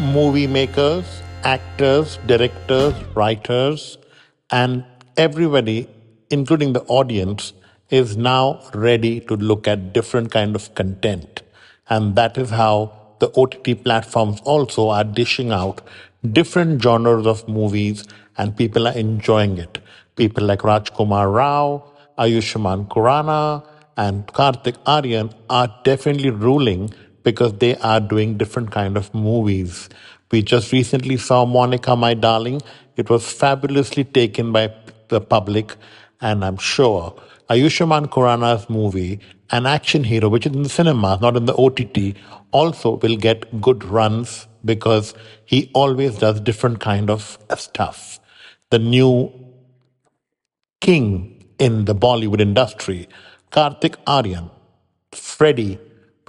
movie makers, actors, directors, writers, and everybody, including the audience, is now ready to look at different kind of content. And that is how the OTT platforms also are dishing out different genres of movies and people are enjoying it. People like Rajkumar Rao, Ayushmann Khurrana, and Kartik Aaryan are definitely ruling because they are doing different kind of movies. We just recently saw Monica, My Darling. It was fabulously taken by the public, and I'm sure Ayushmann Khurrana's movie, an action hero, which is in the cinema, not in the OTT, also will get good runs because he always does different kind of stuff. The new king in the Bollywood industry, Kartik Aaryan, Freddy,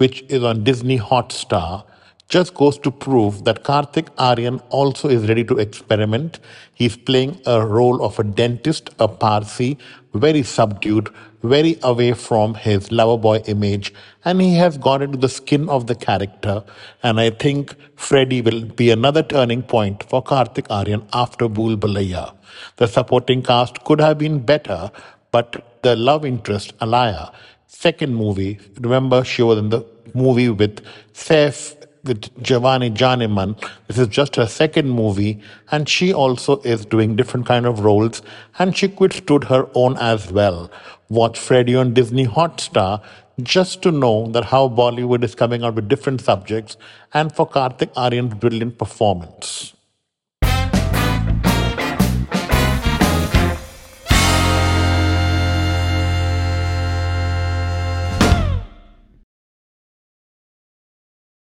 which is on Disney Hotstar, just goes to prove that Kartik Aaryan also is ready to experiment. He's playing a role of a dentist, a Parsi, very subdued, very away from his lover boy image, and he has gone into the skin of the character. And I think Freddy will be another turning point for Kartik Aaryan after Bhool Bhulaiyaa. The supporting cast could have been better, but the love interest, Alaya, second movie, remember she was in the movie with Saif with Jawaani Jaaneman. This is just her second movie, and she also is doing different kind of roles, and she withstood her own as well. Watch Freddy on Disney Hotstar just to know that how Bollywood is coming out with different subjects, and for Kartik Aaryan's brilliant performance.